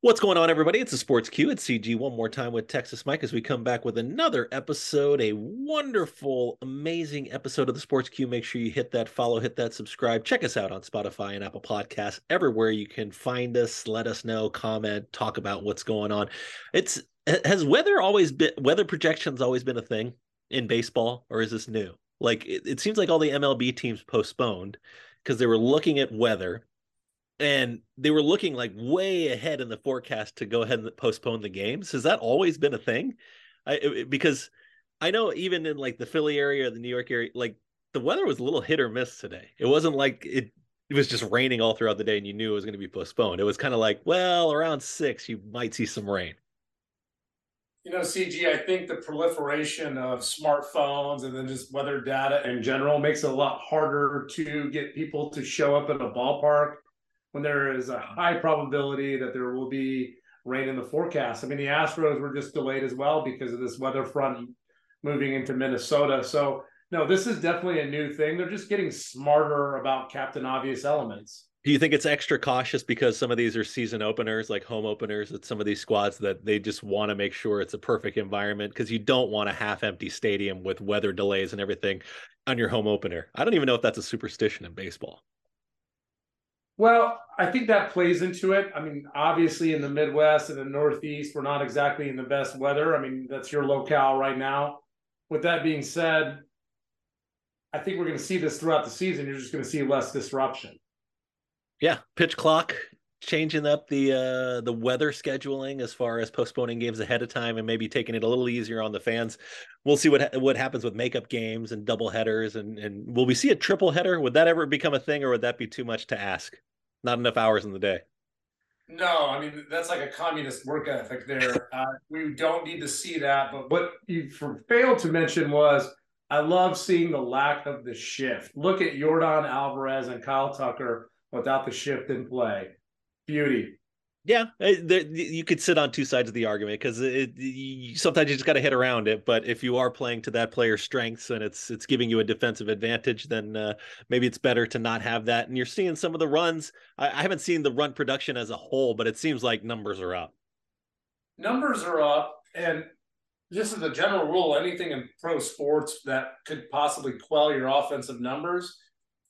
What's going on, everybody? It's a Sports Cue at CG one more time with Texas Mike as we come back with another episode, a wonderful, amazing episode of the Sports Cue. Make sure you hit that follow, hit that subscribe. Check us out on Spotify and Apple Podcasts, everywhere you can find us. Let us know, comment, talk about what's going on. It's has weather always been weather projections always been a thing in baseball, or is this new? Like it, it seems like all the MLB teams postponed because they were looking at weather and they were looking like way ahead in the forecast to go ahead and postpone the games. Has that always been a thing? I it, because I know even in like the Philly area, the New York area, like the weather was a little hit or miss today. It wasn't like it it was just raining all throughout the day and you knew it was going to be postponed. It was kind of like, well, around 6 you might see some rain. You know, CG, I think the proliferation of smartphones and then just weather data in general makes it a lot harder to get people to show up at a ballpark when there is a high probability that there will be rain in the forecast. I mean, the Astros were just delayed as well because of this weather front moving into Minnesota. So, no, this is definitely a new thing. They're just getting smarter about Captain Obvious elements. Do you think it's extra cautious because some of these are season openers, like home openers at some of these squads that they just want to make sure it's a perfect environment because you don't want a half empty stadium with weather delays and everything on your home opener? I don't even know if that's a superstition in baseball. Well, I think that plays into it. I mean, obviously in the Midwest and the Northeast, we're not exactly in the best weather. I mean, that's your locale right now. With that being said, I think we're going to see this throughout the season. You're just going to see less disruption. Yeah, pitch clock changing up the uh the weather scheduling as far as postponing games ahead of time and maybe taking it a little easier on the fans. We'll see what what happens with makeup games and double headers and and will we see a triple header? Would that ever become a thing or would that be too much to ask? not enough hours in the day. No, I mean that's like a communist work ethic. There, uh, we don't need to see that. But what you failed to mention was I love seeing the lack of the shift. Look at Yordan Alvarez and Kyle Tucker without the shift in play. Beauty. Yeah, you could sit on two sides of the argument because sometimes you just got to hit around it. But if you are playing to that player's strengths and it's it's giving you a defensive advantage, then uh, maybe it's better to not have that. And you're seeing some of the runs. I, I haven't seen the run production as a whole, but it seems like numbers are up. Numbers are up, and just as a general rule, anything in pro sports that could possibly quell your offensive numbers,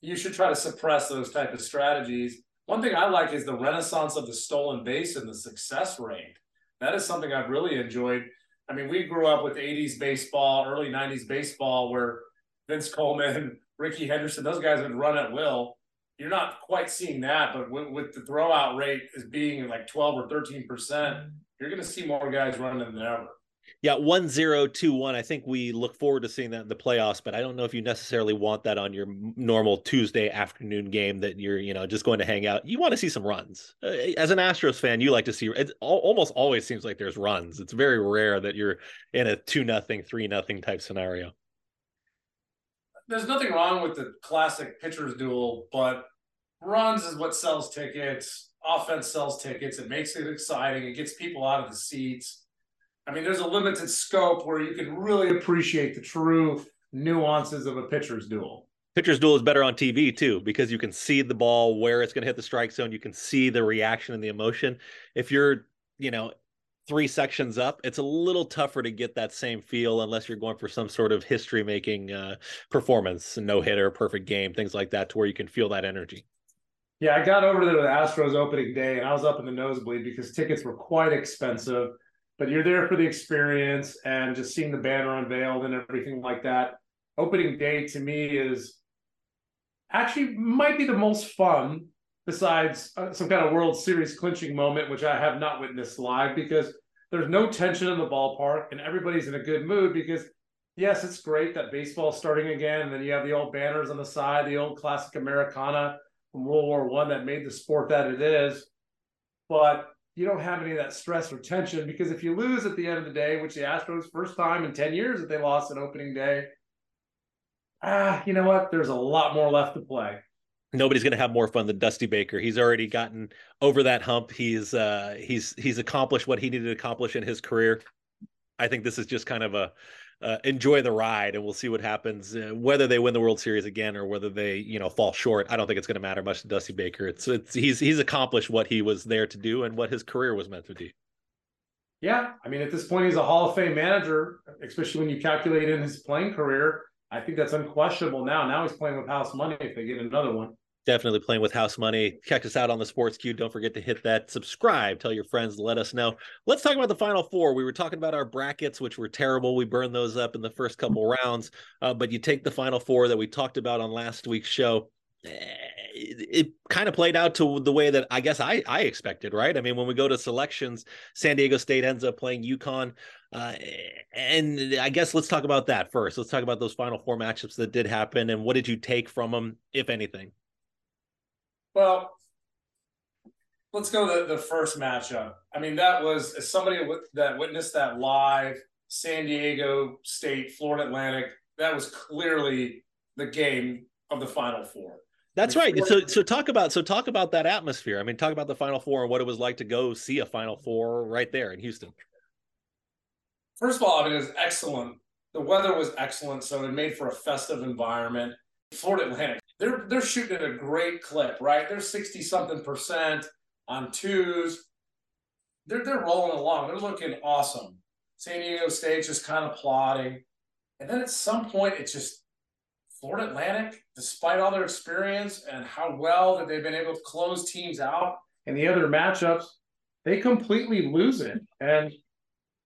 you should try to suppress those type of strategies one thing I like is the renaissance of the stolen base and the success rate. That is something I've really enjoyed. I mean, we grew up with 80s baseball, early 90s baseball, where Vince Coleman, Rickey Henderson, those guys would run at will. You're not quite seeing that, but with, with the throwout rate as being like 12 or 13 percent, mm-hmm. you're going to see more guys running than ever. Yeah, one zero two one. I think we look forward to seeing that in the playoffs, but I don't know if you necessarily want that on your normal Tuesday afternoon game that you're, you know, just going to hang out. You want to see some runs. Uh, as an Astros fan, you like to see. It almost always seems like there's runs. It's very rare that you're in a two nothing, three nothing type scenario. There's nothing wrong with the classic pitchers duel, but runs is what sells tickets. Offense sells tickets. It makes it exciting. It gets people out of the seats I mean, there's a limited scope where you can really appreciate the true nuances of a pitcher's duel. Pitcher's duel is better on TV too because you can see the ball where it's going to hit the strike zone. You can see the reaction and the emotion. If you're, you know, three sections up, it's a little tougher to get that same feel unless you're going for some sort of history making uh, performance, no hitter, perfect game, things like that, to where you can feel that energy. Yeah, I got over there the Astros opening day and I was up in the nosebleed because tickets were quite expensive but you're there for the experience and just seeing the banner unveiled and everything like that. Opening day to me is actually might be the most fun besides uh, some kind of World Series clinching moment, which I have not witnessed live because there's no tension in the ballpark and everybody's in a good mood because yes, it's great that baseball's starting again. And then you have the old banners on the side, the old classic Americana from World War One that made the sport that it is. But you don't have any of that stress or tension because if you lose at the end of the day, which the Astros first time in 10 years that they lost an opening day, ah, you know what? There's a lot more left to play. Nobody's going to have more fun than Dusty Baker. He's already gotten over that hump. He's uh he's he's accomplished what he needed to accomplish in his career. I think this is just kind of a uh, enjoy the ride, and we'll see what happens. Uh, whether they win the World Series again or whether they, you know, fall short, I don't think it's going to matter much to Dusty Baker. It's it's he's he's accomplished what he was there to do and what his career was meant to do. Yeah, I mean, at this point, he's a Hall of Fame manager, especially when you calculate in his playing career. I think that's unquestionable now. Now he's playing with house money if they get another one definitely playing with house money. Check us out on the Sports Cue. Don't forget to hit that subscribe. Tell your friends. Let us know. Let's talk about the Final Four. We were talking about our brackets, which were terrible. We burned those up in the first couple rounds. Uh, but you take the Final Four that we talked about on last week's show. Eh, it, it kind of played out to the way that I guess I I expected, right? I mean, when we go to selections, San Diego State ends up playing UConn. Uh, and I guess let's talk about that first. Let's talk about those Final Four matchups that did happen, and what did you take from them, if anything? Well, let's go to the, the first matchup. I mean, that was as somebody that witnessed that live, San Diego State, Florida Atlantic. That was clearly the game of the Final Four. That's right. So so talk about so talk about that atmosphere. I mean, talk about the Final Four and what it was like to go see a Final Four right there in Houston. First of all, I mean, it was excellent. The weather was excellent, so it made for a festive environment. Florida Atlantic they're they're shooting at a great clip, right? They're 60 something percent on twos. They're they're rolling along. They're looking awesome. San Diego State just kind of plodding. And then at some point, it's just Florida Atlantic, despite all their experience and how well that they've been able to close teams out in the other matchups, they completely lose it. And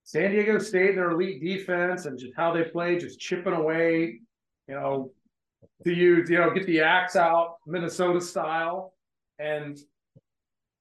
San Diego State, their elite defense and just how they play, just chipping away, you know, to use, you know, get the axe out, Minnesota style. And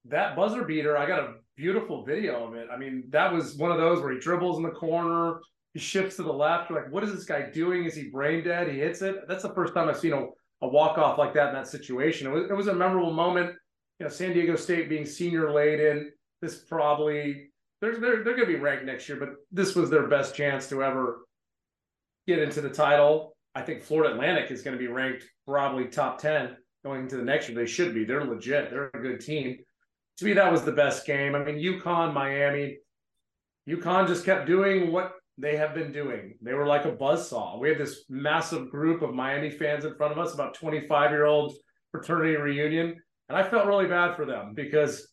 that buzzer beater, I got a beautiful video of it. I mean, that was one of those where he dribbles in the corner, he shifts to the left. You're like, what is this guy doing? Is he brain dead? He hits it. That's the first time I've seen a, a walk off like that in that situation. It was, it was a memorable moment. You know, San Diego State being senior laden. This probably they're they're, they're going to be ranked next year, but this was their best chance to ever get into the title. I think Florida Atlantic is going to be ranked probably top 10 going into the next year. They should be. They're legit. They're a good team. To me, that was the best game. I mean, UConn, Miami, UConn just kept doing what they have been doing. They were like a buzz saw. We had this massive group of Miami fans in front of us, about 25 year old fraternity reunion. And I felt really bad for them because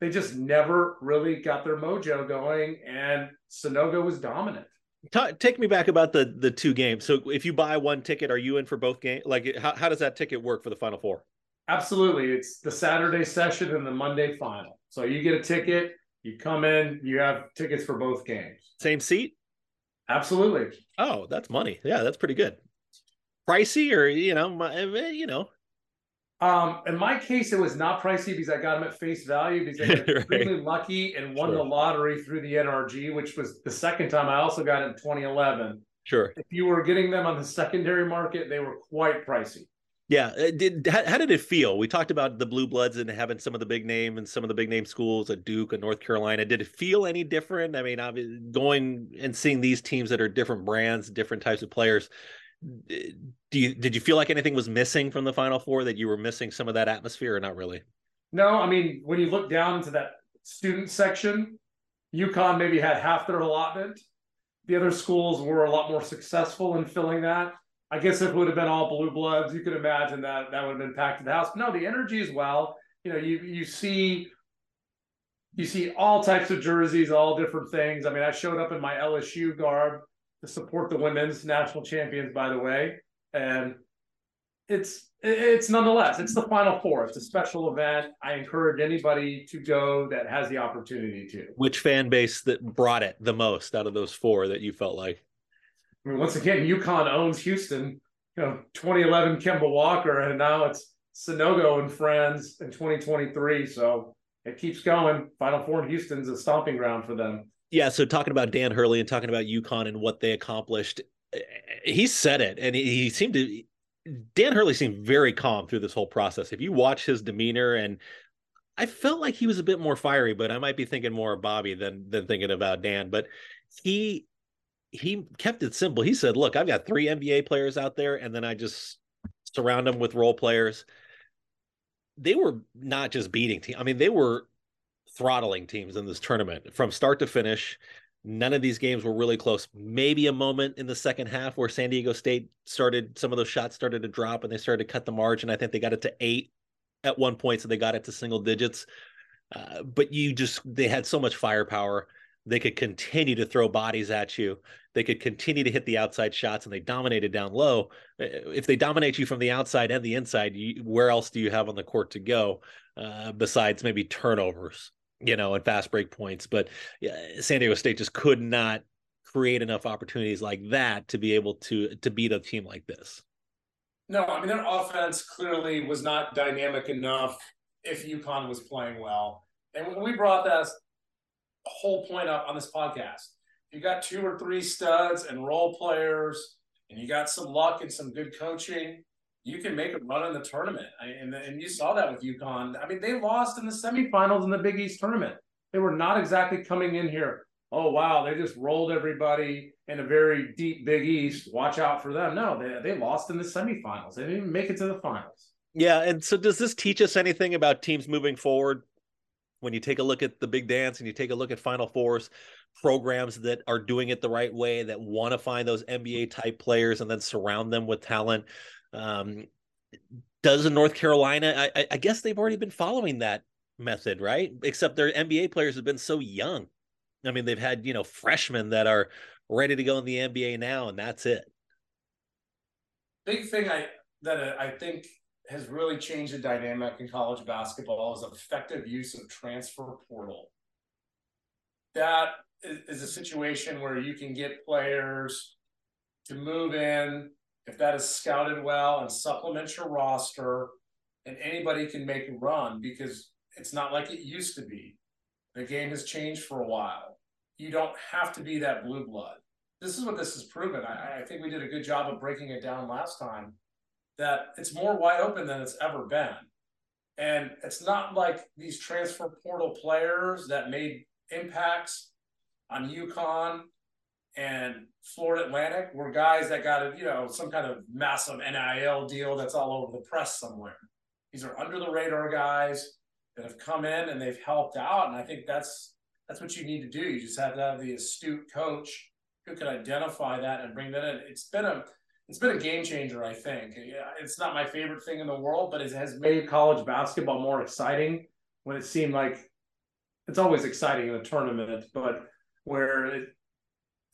they just never really got their mojo going. And Sanogo was dominant. T- take me back about the the two games. So if you buy one ticket, are you in for both games? Like how, how does that ticket work for the final four? Absolutely. It's the Saturday session and the Monday final. So you get a ticket, you come in, you have tickets for both games. Same seat? Absolutely. Oh, that's money. Yeah, that's pretty good. Pricey or you know, my, eh, you know, um, in my case, it was not pricey because I got them at face value because I got right. extremely lucky and won sure. the lottery through the NRG, which was the second time I also got it in 2011. Sure. If you were getting them on the secondary market, they were quite pricey. Yeah. Uh, did how, how, did it feel? We talked about the blue bloods and having some of the big name and some of the big name schools at Duke and North Carolina. Did it feel any different? I mean, going and seeing these teams that are different brands, different types of players do you did you feel like anything was missing from the final four that you were missing some of that atmosphere or not really? No i mean when you look down into that student section UConn maybe had half their allotment. The other schools were a lot more successful in filling that. I guess if it would have been all blue bloods you could imagine that that would have been packed impacted the house. No the energy as well. You know you you see you see all types of jerseys all different things. I mean i showed up in my lsu garb to support the women's national champions, by the way. And it's it's nonetheless it's the final four. It's a special event. I encourage anybody to go that has the opportunity to. Which fan base that brought it the most out of those four that you felt like? I mean, once again, UConn owns Houston. You know, 2011 Kemba Walker, and now it's Sanogo and friends in 2023. So it keeps going. Final Four in Houston's a stomping ground for them yeah, so talking about Dan Hurley and talking about UConn and what they accomplished, eh, he said it, and he, seemed to. Dan Hurley seemed very calm through this whole process. If you watch his demeanor, and I felt like he was a bit more fiery, but I might be thinking more of Bobby than than thinking about Dan. But he he kept it simple. He said, "Look, I've got three NBA players out there, and then I just surround them with role players." They were not just beating team. I mean, they were throttling teams in this tournament from start to finish. None of these games were really close. Maybe a moment in the second half where San Diego State started, some of those shots started to drop and they started to cut the margin. I think they got it to eight at one point, so they got it to single digits. Uh, but you just, they had so much firepower. They could continue to throw bodies at you. They could continue to hit the outside shots and they dominated down low. Uh, if they dominate you from the outside and the inside, you, where else do you have on the court to go uh, besides maybe turnovers? You know, and fast break points. But San Diego State just could not create enough opportunities like that to be able to to beat a team like this. No, I mean their offense clearly was not dynamic enough if UConn was playing well. And we brought that whole point up on this podcast, you got two or three studs and role players, and you got some luck and some good coaching you can make a run in the tournament. And, and you saw that with UConn. I mean, they lost in the semifinals in the Big East tournament. They were not exactly coming in here. Oh, wow, they just rolled everybody in a very deep Big East. Watch out for them. No, they, they lost in the semifinals. They didn't even make it to the finals. Yeah. And so, does this teach us anything about teams moving forward? When you take a look at the big dance and you take a look at Final Fours, programs that are doing it the right way, that want to find those NBA type players and then surround them with talent um, does in North Carolina, I, I guess they've already been following that method, right? Except their NBA players have been so young. I mean, they've had, you know, freshmen that are ready to go in the NBA now, and that's it. Big thing I that I think has really changed the dynamic in college basketball is effective use of transfer portal. That is a situation where you can get players to move in if that is scouted well and supplement your roster, and anybody can make a run because it's not like it used to be. The game has changed for a while. You don't have to be that blue blood. This is what this has proven. I, I think we did a good job of breaking it down last time that it's more wide open than it's ever been. And it's not like these transfer portal players that made impacts on UConn and Florida Atlantic were guys that got a, you know some kind of massive NIL deal that's all over the press somewhere. These are under the radar guys that have come in and they've helped out, and I think that's that's what you need to do. You just have to have the astute coach who can identify that and bring that in. It's been a it's been a game changer, I think. It's not my favorite thing in the world, but it has made college basketball more exciting when it seemed like it's always exciting in a tournament, but where it,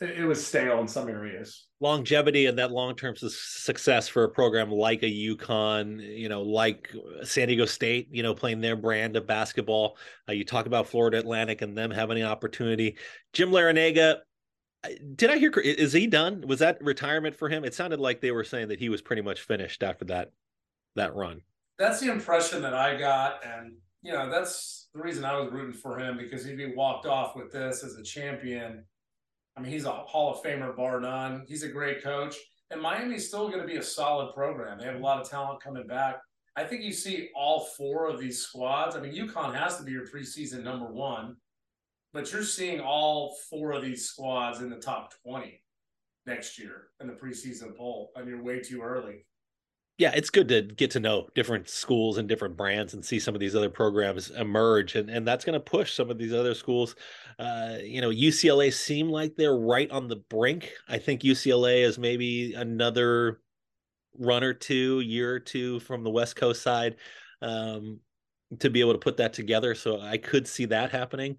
it was stale in some areas. Longevity and that long-term su- success for a program like a UConn, you know, like San Diego State, you know, playing their brand of basketball. Uh, you talk about Florida Atlantic and them having an opportunity. Jim Larrañaga, did I hear? Is he done? Was that retirement for him? It sounded like they were saying that he was pretty much finished after that that run. That's the impression that I got, and you know, that's the reason I was rooting for him because he'd be walked off with this as a champion I mean, he's a Hall of Famer, bar none. He's a great coach. And Miami's still going to be a solid program. They have a lot of talent coming back. I think you see all four of these squads. I mean, UConn has to be your preseason number one, but you're seeing all four of these squads in the top 20 next year in the preseason poll. Mean, you're way too early yeah, it's good to get to know different schools and different brands and see some of these other programs emerge, and and that's going to push some of these other schools. Uh, you know, UCLA seem like they're right on the brink. I think UCLA is maybe another run or two, year or two from the West Coast side um, to be able to put that together. So I could see that happening.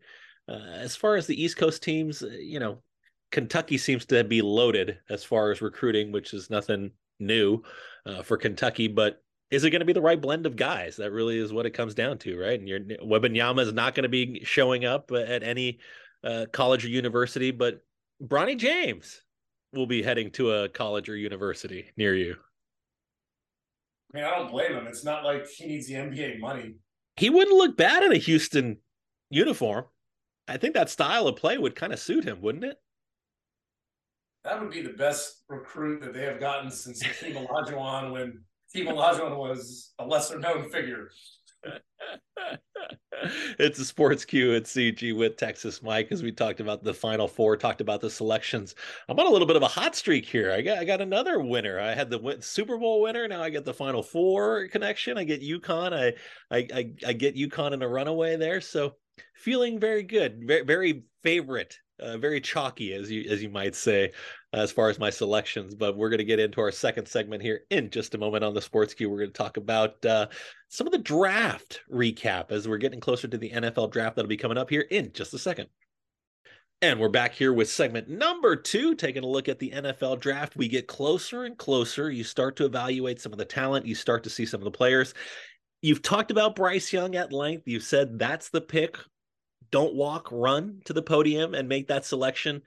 Uh, as far as the East Coast teams, uh, you know, Kentucky seems to be loaded as far as recruiting, which is nothing new uh, for Kentucky, but is it going to be the right blend of guys? That really is what it comes down to, right? And your Wembanyama is not going to be showing up at any uh, college or university, but Bronny James will be heading to a college or university near you. I mean, I don't blame him. It's not like he needs the NBA money. He wouldn't look bad in a Houston uniform. I think that style of play would kind of suit him, wouldn't it? That would be the best recruit that they have gotten since Hakeem Olajuwon when Hakeem Olajuwon was a lesser known figure. it's a sports cue at CG with Texas Mike as we talked about the final four, talked about the selections. I'm on a little bit of a hot streak here. I got I got another winner. I had the Super Bowl winner. Now I get the final four connection. I get UConn. I I I, I get UConn in a runaway there. So feeling very good, very, very favorite, uh, very chalky, as you as you might say, as far as my selections. But we're going to get into our second segment here in just a moment on the Sports Cue. We're going to talk about uh, some of the draft recap as we're getting closer to the NFL draft that'll be coming up here in just a second. And we're back here with segment number two, taking a look at the NFL draft. We get closer and closer. You start to evaluate some of the talent, you start to see some of the players. You've talked about Bryce Young at length. You've said that's the pick. Don't walk, run to the podium and make that selection.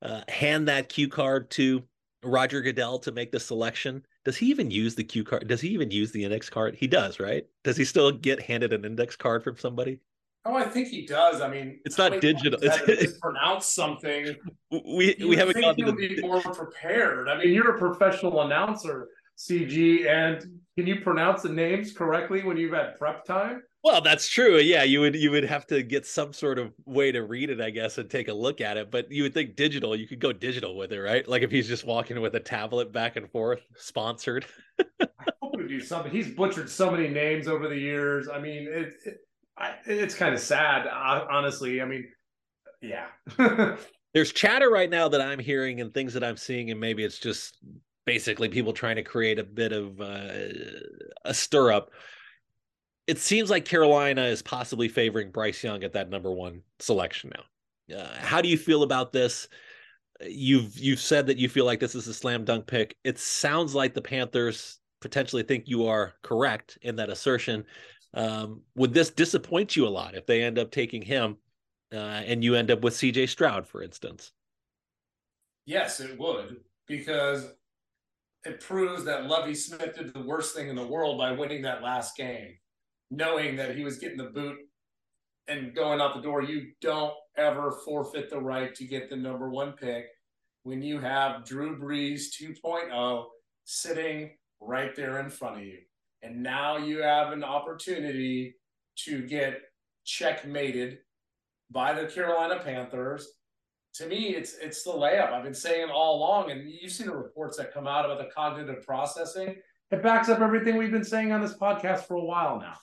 Uh, hand that cue card to Roger Goodell to make the selection. Does he even use the cue card? Does he even use the index card? He does, right? Does he still get handed an index card from somebody? Oh, I think he does. I mean, it's not digital. It's pronounce something. We we haven't to the... be more prepared. I mean, you're a professional announcer, CG, and can you pronounce the names correctly when you've had prep time? Well, that's true. Yeah, you would you would have to get some sort of way to read it, I guess, and take a look at it. But you would think digital, you could go digital with it, right? Like if he's just walking with a tablet back and forth, sponsored. I hope to do something. He's butchered so many names over the years. I mean, it, it I, it's kind of sad, honestly. I mean, yeah. There's chatter right now that I'm hearing and things that I'm seeing, and maybe it's just basically people trying to create a bit of uh, a stir up. It seems like Carolina is possibly favoring Bryce Young at that number one selection now. Uh, how do you feel about this? You've you've said that you feel like this is a slam dunk pick. It sounds like the Panthers potentially think you are correct in that assertion. Um, would this disappoint you a lot if they end up taking him uh, and you end up with CJ Stroud, for instance? Yes, it would, because it proves that Lovie Smith did the worst thing in the world by winning that last game, knowing that he was getting the boot and going out the door. You don't ever forfeit the right to get the number one pick when you have Drew Brees 2.0 sitting right there in front of you and now you have an opportunity to get checkmated by the Carolina Panthers. To me, it's it's the layup. I've been saying all along, and you see the reports that come out about the cognitive processing. It backs up everything we've been saying on this podcast for a while now.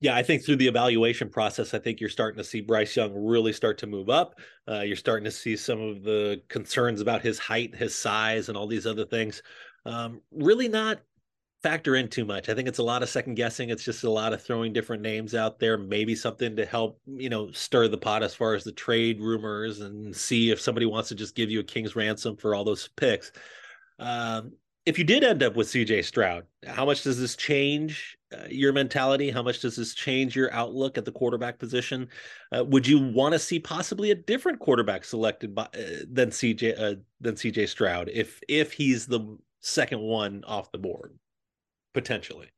Yeah, I think through the evaluation process, I think you're starting to see Bryce Young really start to move up. Uh, you're starting to see some of the concerns about his height, his size, and all these other things um, really not factor in too much. I think it's a lot of second guessing. It's just a lot of throwing different names out there, maybe something to help, you know, stir the pot as far as the trade rumors and see if somebody wants to just give you a king's ransom for all those picks. Um, if you did end up with CJ Stroud, how much does this change your mentality? How much does this change your outlook at the quarterback position? Uh, would you want to see possibly a different quarterback selected by uh, than CJ uh, than CJ Stroud if if he's the second one off the board? potentially?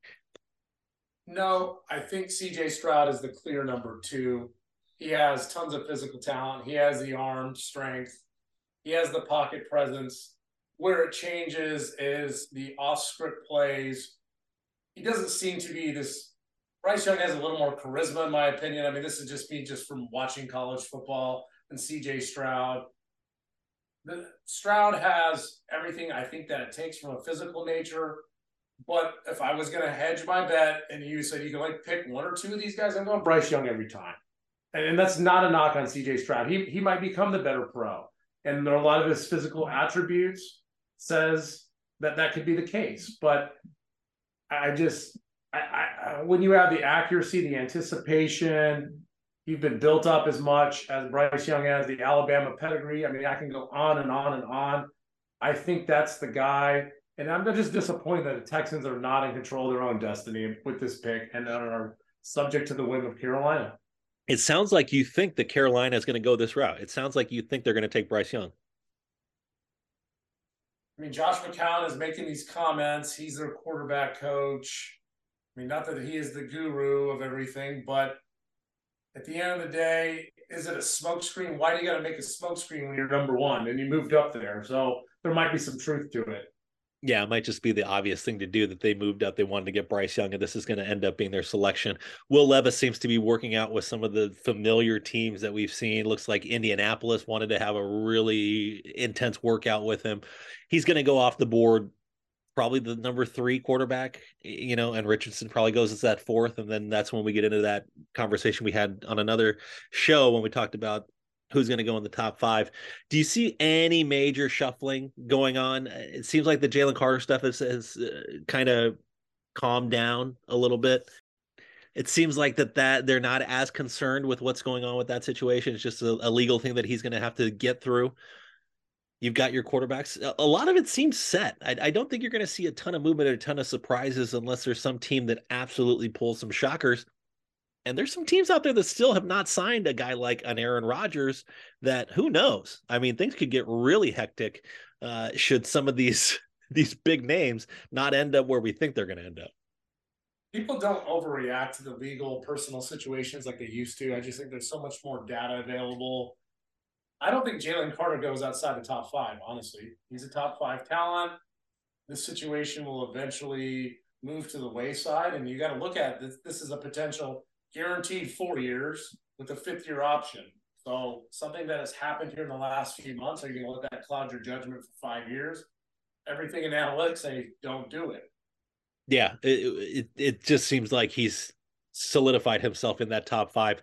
No, I think CJ Stroud is the clear number two. He has tons of physical talent. He has the arm strength. He has the pocket presence. Where it changes is the off script plays. He doesn't seem to be this. Bryce Young has a little more charisma, in my opinion. I mean, this is just me just from watching college football and CJ Stroud. The, Stroud has everything I think that it takes from a physical nature but if I was going to hedge my bet and you said you can like pick one or two of these guys, I'm going Bryce Young every time. And, and that's not a knock on CJ Stroud. He, he might become the better pro. And there are a lot of his physical attributes says that that could be the case. But I just, I, I, uh, when you have the accuracy, the anticipation, you've been built up as much as Bryce Young has, the Alabama pedigree. I mean, I can go on and on and on. I think that's the guy and I'm just disappointed that the Texans are not in control of their own destiny with this pick and are subject to the whim of Carolina. It sounds like you think that Carolina is going to go this route. It sounds like you think they're going to take Bryce Young. I mean, Josh McCown is making these comments. He's their quarterback coach. I mean, not that he is the guru of everything, but at the end of the day, is it a smokescreen? Why do you got to make a smokescreen when you're number one and you moved up there? So there might be some truth to it yeah, it might just be the obvious thing to do that they moved up. They wanted to get Bryce Young, and this is going to end up being their selection. Will Levis seems to be working out with some of the familiar teams that we've seen. Looks like Indianapolis wanted to have a really intense workout with him. He's going to go off the board probably the number three quarterback, you know, and Richardson probably goes as that fourth. And then that's when we get into that conversation we had on another show when we talked about who's going to go in the top five. Do you see any major shuffling going on? It seems like the Jalen Carter stuff has, has uh, kind of calmed down a little bit. It seems like that that they're not as concerned with what's going on with that situation. It's just a, a legal thing that he's going to have to get through. You've got your quarterbacks. A lot of it seems set. I, I don't think you're going to see a ton of movement or a ton of surprises unless there's some team that absolutely pulls some shockers. And there's some teams out there that still have not signed a guy like an Aaron Rodgers. That who knows? I mean, things could get really hectic uh, should some of these these big names not end up where we think they're going to end up. People don't overreact to the legal personal situations like they used to. I just think there's so much more data available I don't think Jalen Carter goes outside the top five, honestly. He's a top five talent. This situation will eventually move to the wayside, and you got to look at this. This is a potential guaranteed four years with a fifth year option. So something that has happened here in the last few months, are you going to let that cloud your judgment for five years? Everything in analytics say don't do it. Yeah, it, it, it just seems like he's solidified himself in that top five.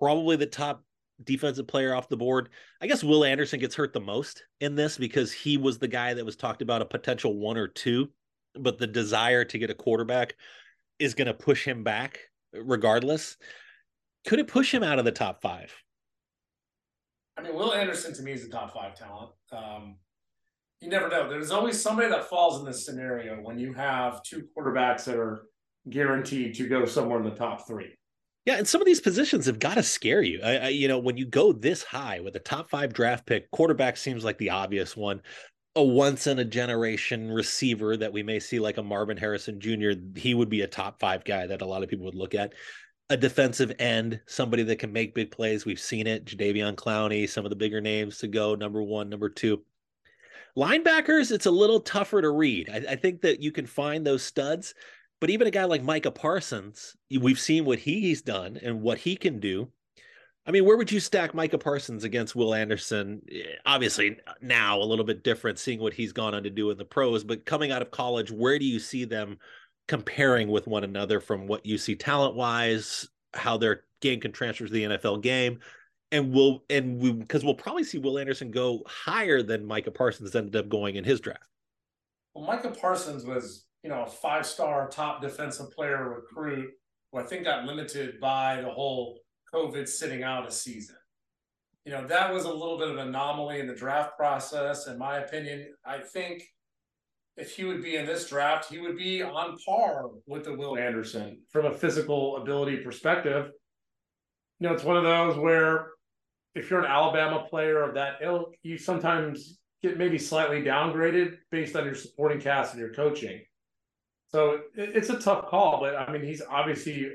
Probably the top defensive player off the board. I guess Will Anderson gets hurt the most in this because he was the guy that was talked about a potential one or two, but the desire to get a quarterback is going to push him back regardless. Could it push him out of the top five? I mean, Will Anderson to me is a top five talent. Um, you never know. There's always somebody that falls in this scenario when you have two quarterbacks that are guaranteed to go somewhere in the top three. Yeah, and some of these positions have got to scare you. I, I, you know, when you go this high with a top five draft pick, quarterback seems like the obvious one. A once in a generation receiver that we may see, like a Marvin Harrison Jr., he would be a top five guy that a lot of people would look at. A defensive end, somebody that can make big plays. We've seen it. Jadeveon Clowney, some of the bigger names to go. Number one, number two. Linebackers, it's a little tougher to read. I, I think that you can find those studs but even a guy like Micah Parsons, we've seen what he's done and what he can do. I mean, where would you stack Micah Parsons against Will Anderson? Eh, obviously, now a little bit different, seeing what he's gone on to do in the pros. But coming out of college, where do you see them comparing with one another from what you see talent wise, how their game can transfer to the NFL game? And we'll and we because we'll probably see Will Anderson go higher than Micah Parsons ended up going in his draft. Well, Micah Parsons was you know, a five star top defensive player recruit who I think got limited by the whole COVID sitting out a season. You know, that was a little bit of an anomaly in the draft process. In my opinion, I think if he would be in this draft, he would be on par with the Will Anderson from a physical ability perspective. You know, it's one of those where if you're an Alabama player of that ilk, you sometimes get maybe slightly downgraded based on your supporting cast and your coaching. So it's a tough call, but I mean, he's obviously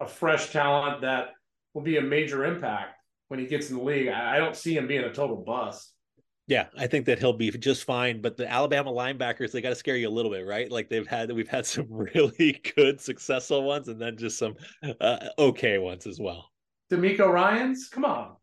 a fresh talent that will be a major impact when he gets in the league. I don't see him being a total bust. Yeah, I think that he'll be just fine. But the Alabama linebackers, they got to scare you a little bit, right? Like they've had, we've had some really good, successful ones, and then just some uh, okay ones as well. DeMeco Ryans, come on.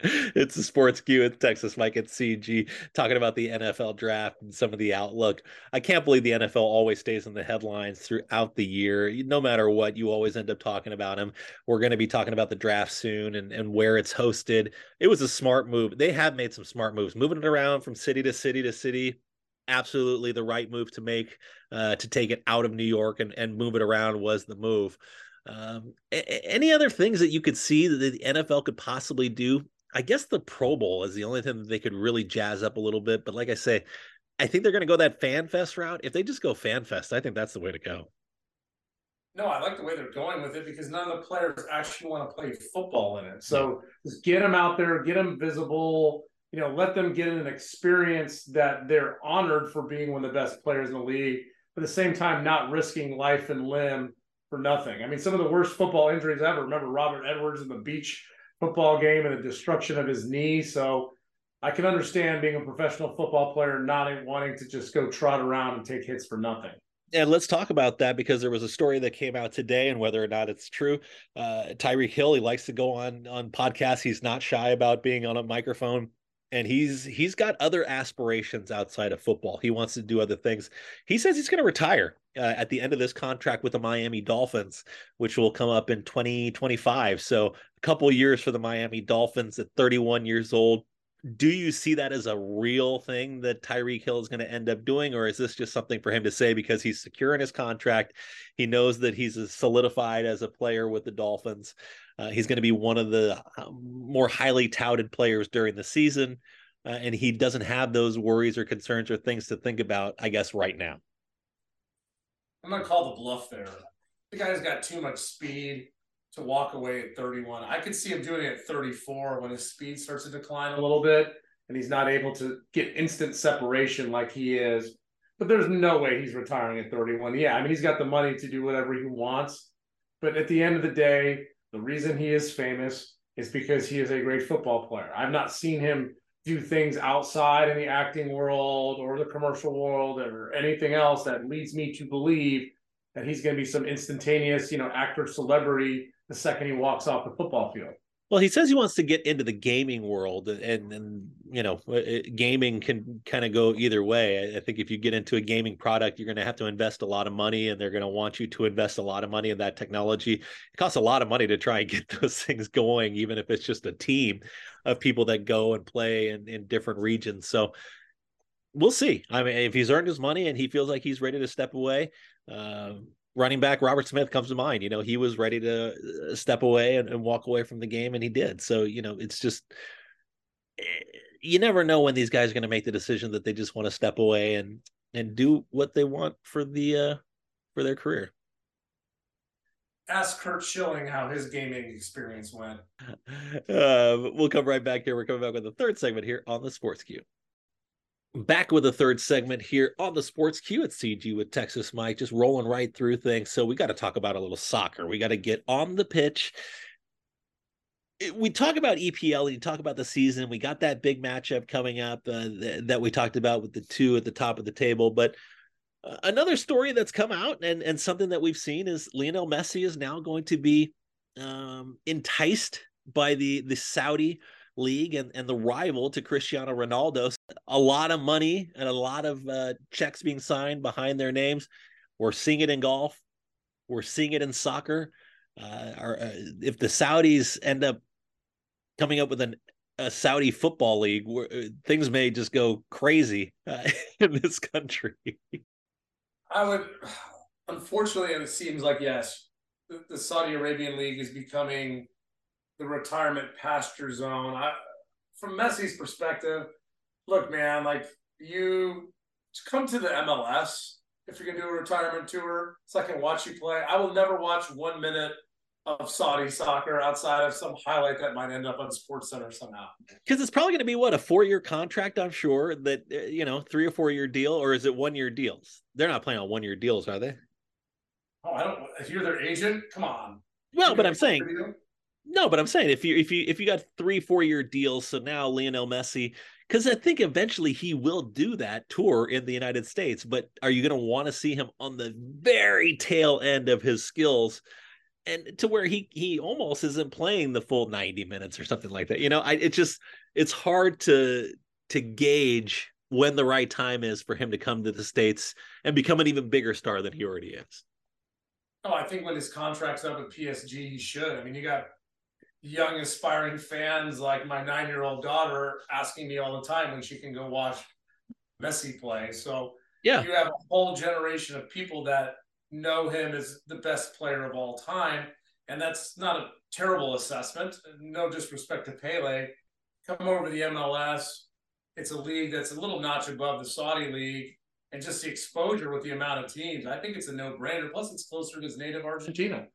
It's the sports cue with Texas Mike at CG talking about the NFL draft and some of the outlook. I can't believe the NFL always stays in the headlines throughout the year. No matter what, you always end up talking about them. We're going to be talking about the draft soon and, and where it's hosted. It was a smart move. They have made some smart moves, moving it around from city to city to city. Absolutely the right move to make uh, to take it out of New York and, and move it around was the move. Um, any other things that you could see that the NFL could possibly do? I guess the Pro Bowl is the only thing that they could really jazz up a little bit. But like I say, I think they're going to go that fan fest route. If they just go fan fest, I think that's the way to go. No, I like the way they're going with it because none of the players actually want to play football in it. So just get them out there, get them visible. You know, let them get an experience that they're honored for being one of the best players in the league. But at the same time, not risking life and limb for nothing. I mean, some of the worst football injuries ever. Remember Robert Edwards in the beach football game and the destruction of his knee. So I can understand being a professional football player not wanting to just go trot around and take hits for nothing. And let's talk about that because there was a story that came out today, and whether or not it's true, uh, Tyreek Hill he likes to go on on podcasts. He's not shy about being on a microphone and he's he's got other aspirations outside of football. He wants to do other things. He says he's going to retire uh, at the end of this contract with the Miami Dolphins, which will come up in 2025. So a couple years for the Miami Dolphins at 31 years old. Do you see that as a real thing that Tyreek Hill is going to end up doing, or is this just something for him to say because he's secure in his contract? He knows that he's solidified as a player with the Dolphins. Uh, he's going to be one of the uh, more highly touted players during the season, uh, and he doesn't have those worries or concerns or things to think about, I guess, right now. I'm going to call the bluff there. The guy's got too much speed to walk away at 31. I could see him doing it at 34 when his speed starts to decline a little bit and he's not able to get instant separation like he is. But there's no way he's retiring at 31. Yeah, I mean, he's got the money to do whatever he wants. But at the end of the day, the reason he is famous is because he is a great football player. I've not seen him do things outside in the acting world or the commercial world or anything else that leads me to believe that he's going to be some instantaneous, you know, actor celebrity the second he walks off the football field. Well, he says he wants to get into the gaming world, and and you know, gaming can kind of go either way. I, I think if you get into a gaming product, you're going to have to invest a lot of money, and they're going to want you to invest a lot of money in that technology. It costs a lot of money to try and get those things going, even if it's just a team of people that go and play in, in different regions. So we'll see. I mean, if he's earned his money and he feels like he's ready to step away, uh, running back Robert Smith comes to mind. You know, he was ready to uh, step away and, and, walk away from the game, and he did. So, you know, it's just eh, you never know when these guys are going to make the decision that they just want to step away and and do what they want for the uh for their career. Ask Curt Schilling how his gaming experience went. Uh, we'll come right back here. We're coming back with the third segment here on the Sports Cue back with a third segment here on the sports cue at CG with Texas Mike, just rolling right through things. So we got to talk about a little soccer. We got to get on the pitch. We talk about EPL and you talk about the season. We got that big matchup coming up uh, th- that we talked about with the two at the top of the table. But uh, another story that's come out and, and something that we've seen is Lionel Messi is now going to be um, enticed by the the Saudi league and, and the rival to Cristiano Ronaldo. A lot of money and a lot of uh, checks being signed behind their names. We're seeing it in golf. We're seeing it in soccer. Uh, uh, if the Saudis end up coming up with an, a Saudi football league, where, uh, things may just go crazy uh, in this country. I would, unfortunately, it seems like yes, the Saudi Arabian league is becoming the retirement pasture zone. I, from Messi's perspective, look, man, like you come to the MLS if you're gonna do a retirement tour, so I can watch you play. I will never watch one minute of Saudi soccer outside of some highlight that might end up on Sports Center somehow. Because it's probably going to be what a four-year contract. I'm sure that uh, you know three or four-year deal, or is it one-year deals? They're not playing on one-year deals, are they? Oh, I don't. If you're their agent, come on. Well, but I'm saying no, but I'm saying if you if you if you got three four year deals, so now Lionel Messi, because I think eventually he will do that tour in the United States. But are you going to want to see him on the very tail end of his skills, and to where he he almost isn't playing the full 90 minutes or something like that? You know, I it just it's hard to to gauge when the right time is for him to come to the states and become an even bigger star than he already is. Oh, I think when his contract's up at PSG, he should. I mean, you got young aspiring fans like my nine year old daughter asking me all the time when she can go watch Messi play. So yeah, you have a whole generation of people that know him as the best player of all time, and that's not a terrible assessment. No disrespect to Pele. Come over to the MLS. It's a league that's a little notch above the Saudi league, and just the exposure with the amount of teams, I think it's a no brainer. Plus, it's closer to his native Argentina.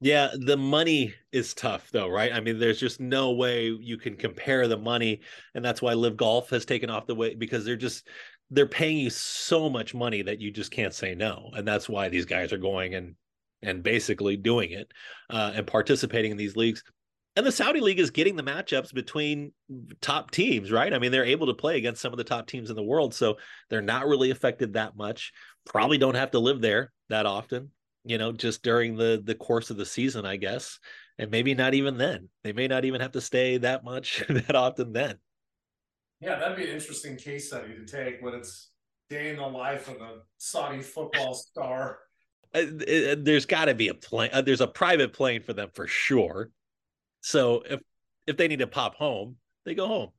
Yeah, the money is tough though, right? I mean, there's just no way you can compare the money, and that's why LIV Golf has taken off the way because they're just they're paying you so much money that you just can't say no, and that's why these guys are going and and basically doing it uh, and participating in these leagues. And the Saudi league is getting the matchups between top teams, right? I mean, they're able to play against some of the top teams in the world, so they're not really affected that much. Probably don't have to live there that often you know, just during the the course of the season, I guess. And maybe not even then. They may not even have to stay that much that often then. Yeah, that'd be an interesting case study to take when it's day in the life of a Saudi football star. Uh, uh there's got to be a plane. Uh, there's a private plane for them for sure. So if if they need to pop home, they go home.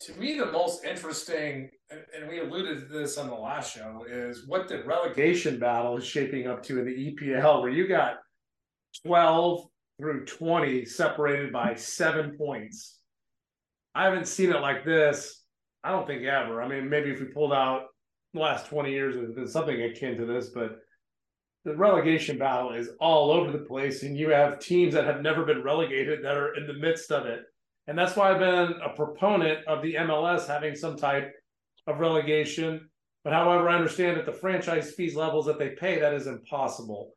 To me, the most interesting, and we alluded to this on the last show, is what the relegation battle is shaping up to in the EPL, where you got 12 through 20 separated by seven points. I haven't seen it like this. I don't think ever. I mean, maybe if we pulled out the last 20 years, there's been something akin to this, but the relegation battle is all over the place, and you have teams that have never been relegated that are in the midst of it. And that's why I've been a proponent of the MLS having some type of relegation. But however, I understand at the franchise fees levels that they pay, that is impossible.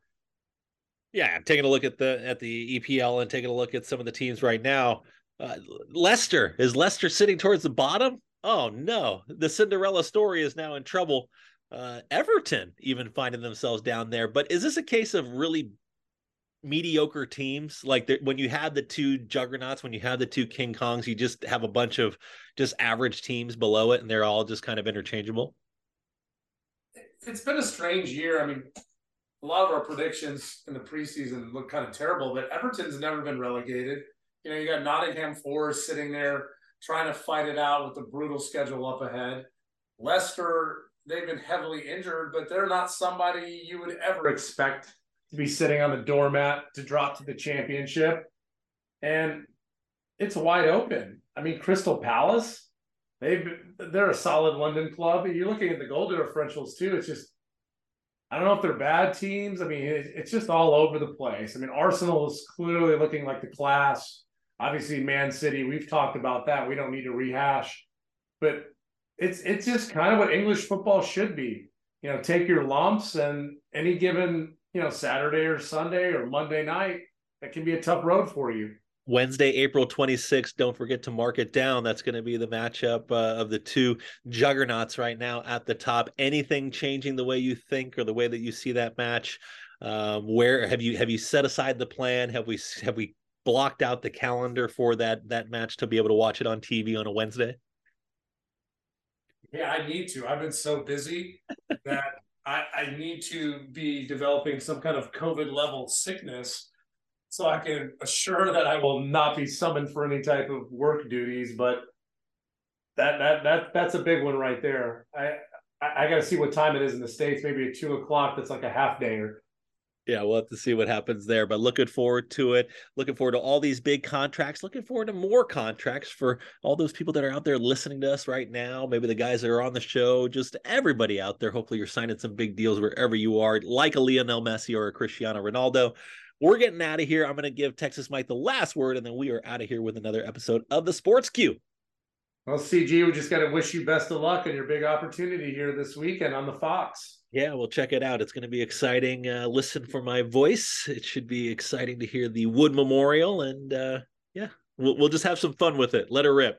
Yeah, I'm taking a look at the at the EPL and taking a look at some of the teams right now. Uh, Leicester is Leicester sitting towards the bottom. Oh no, the Cinderella story is now in trouble. Uh, Everton even finding themselves down there. But is this a case of really mediocre teams? Like when you have the two juggernauts, when you have the two King Kongs, you just have a bunch of just average teams below it, and they're all just kind of interchangeable. It's been a strange year. I mean, a lot of our predictions in the preseason look kind of terrible, but Everton's never been relegated. You know, you got Nottingham Forest sitting there trying to fight it out with the brutal schedule up ahead. Leicester, they've been heavily injured, but they're not somebody you would ever expect to be sitting on the doormat to drop to the championship. And it's wide open. I mean, Crystal Palace, they've they're a solid London club. You're looking at the goal differentials too. It's just I don't know if they're bad teams. I mean, it's just all over the place. I mean, Arsenal is clearly looking like the class. Obviously, Man City, we've talked about that. We don't need to rehash, but it's it's just kind of what English football should be. You know, take your lumps, and any given you know Saturday or Sunday or Monday night, that can be a tough road for you. Wednesday, April 26th. Don't forget to mark it down. That's going to be the matchup uh, of the two juggernauts right now at the top. Anything changing the way you think or the way that you see that match? Um, where have you have you set aside the plan? Have we have we blocked out the calendar for that that match to be able to watch it on TV on a Wednesday? Yeah, I need to. I've been so busy that I, I need to be developing some kind of COVID level sickness so I can assure that I will not be summoned for any type of work duties. But that that that that's a big one right there. I I, I got to see what time it is in the states. Maybe at two o'clock. That's like a half day or yeah, we'll have to see what happens there. But looking forward to it. Looking forward to all these big contracts. Looking forward to more contracts for all those people that are out there listening to us right now. Maybe the guys that are on the show, just everybody out there. Hopefully, you're signing some big deals wherever you are, like a Lionel Messi or a Cristiano Ronaldo. We're getting out of here. I'm going to give Texas Mike the last word, and then we are out of here with another episode of the Sports Cue. Well, CG, we just got to wish you best of luck on your big opportunity here this weekend on the Fox. Yeah, we'll check it out. It's going to be exciting. Uh, listen for my voice. It should be exciting to hear the Wood Memorial, and uh, yeah, we'll we'll just have some fun with it. Let it rip.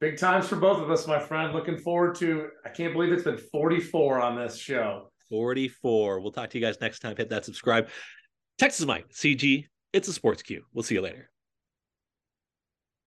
Big times for both of us, my friend. Looking forward to. I can't believe it's been 44 on this show. 44. We'll talk to you guys next time. Hit that subscribe. Texas Mike, CG, it's a sports cue. We'll see you later.